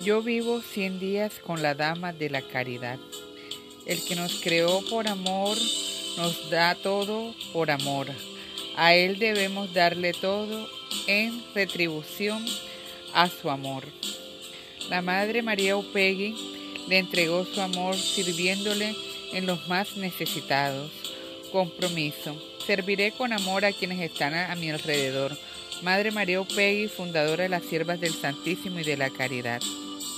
Yo vivo cien días con la Dama de la Caridad. El que nos creó por amor nos da todo por amor. A Él debemos darle todo en retribución a su amor. La Madre María Upegui le entregó su amor sirviéndole en los más necesitados. Compromiso. Serviré con amor a quienes están a, mi alrededor. Madre María Upegui, fundadora de las Siervas del Santísimo y de la Caridad.